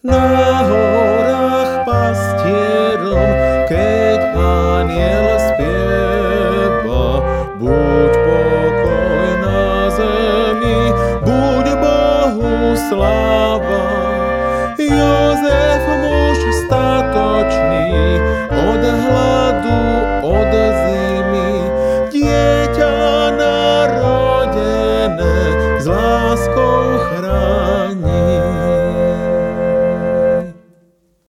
Na horách pastierom, keď aniel spieva, buď pokoj na zemi, buď Bohu sláva. Jozef muž statočný, od hladu, od zimy, dieťa narodené, s láskou chrá.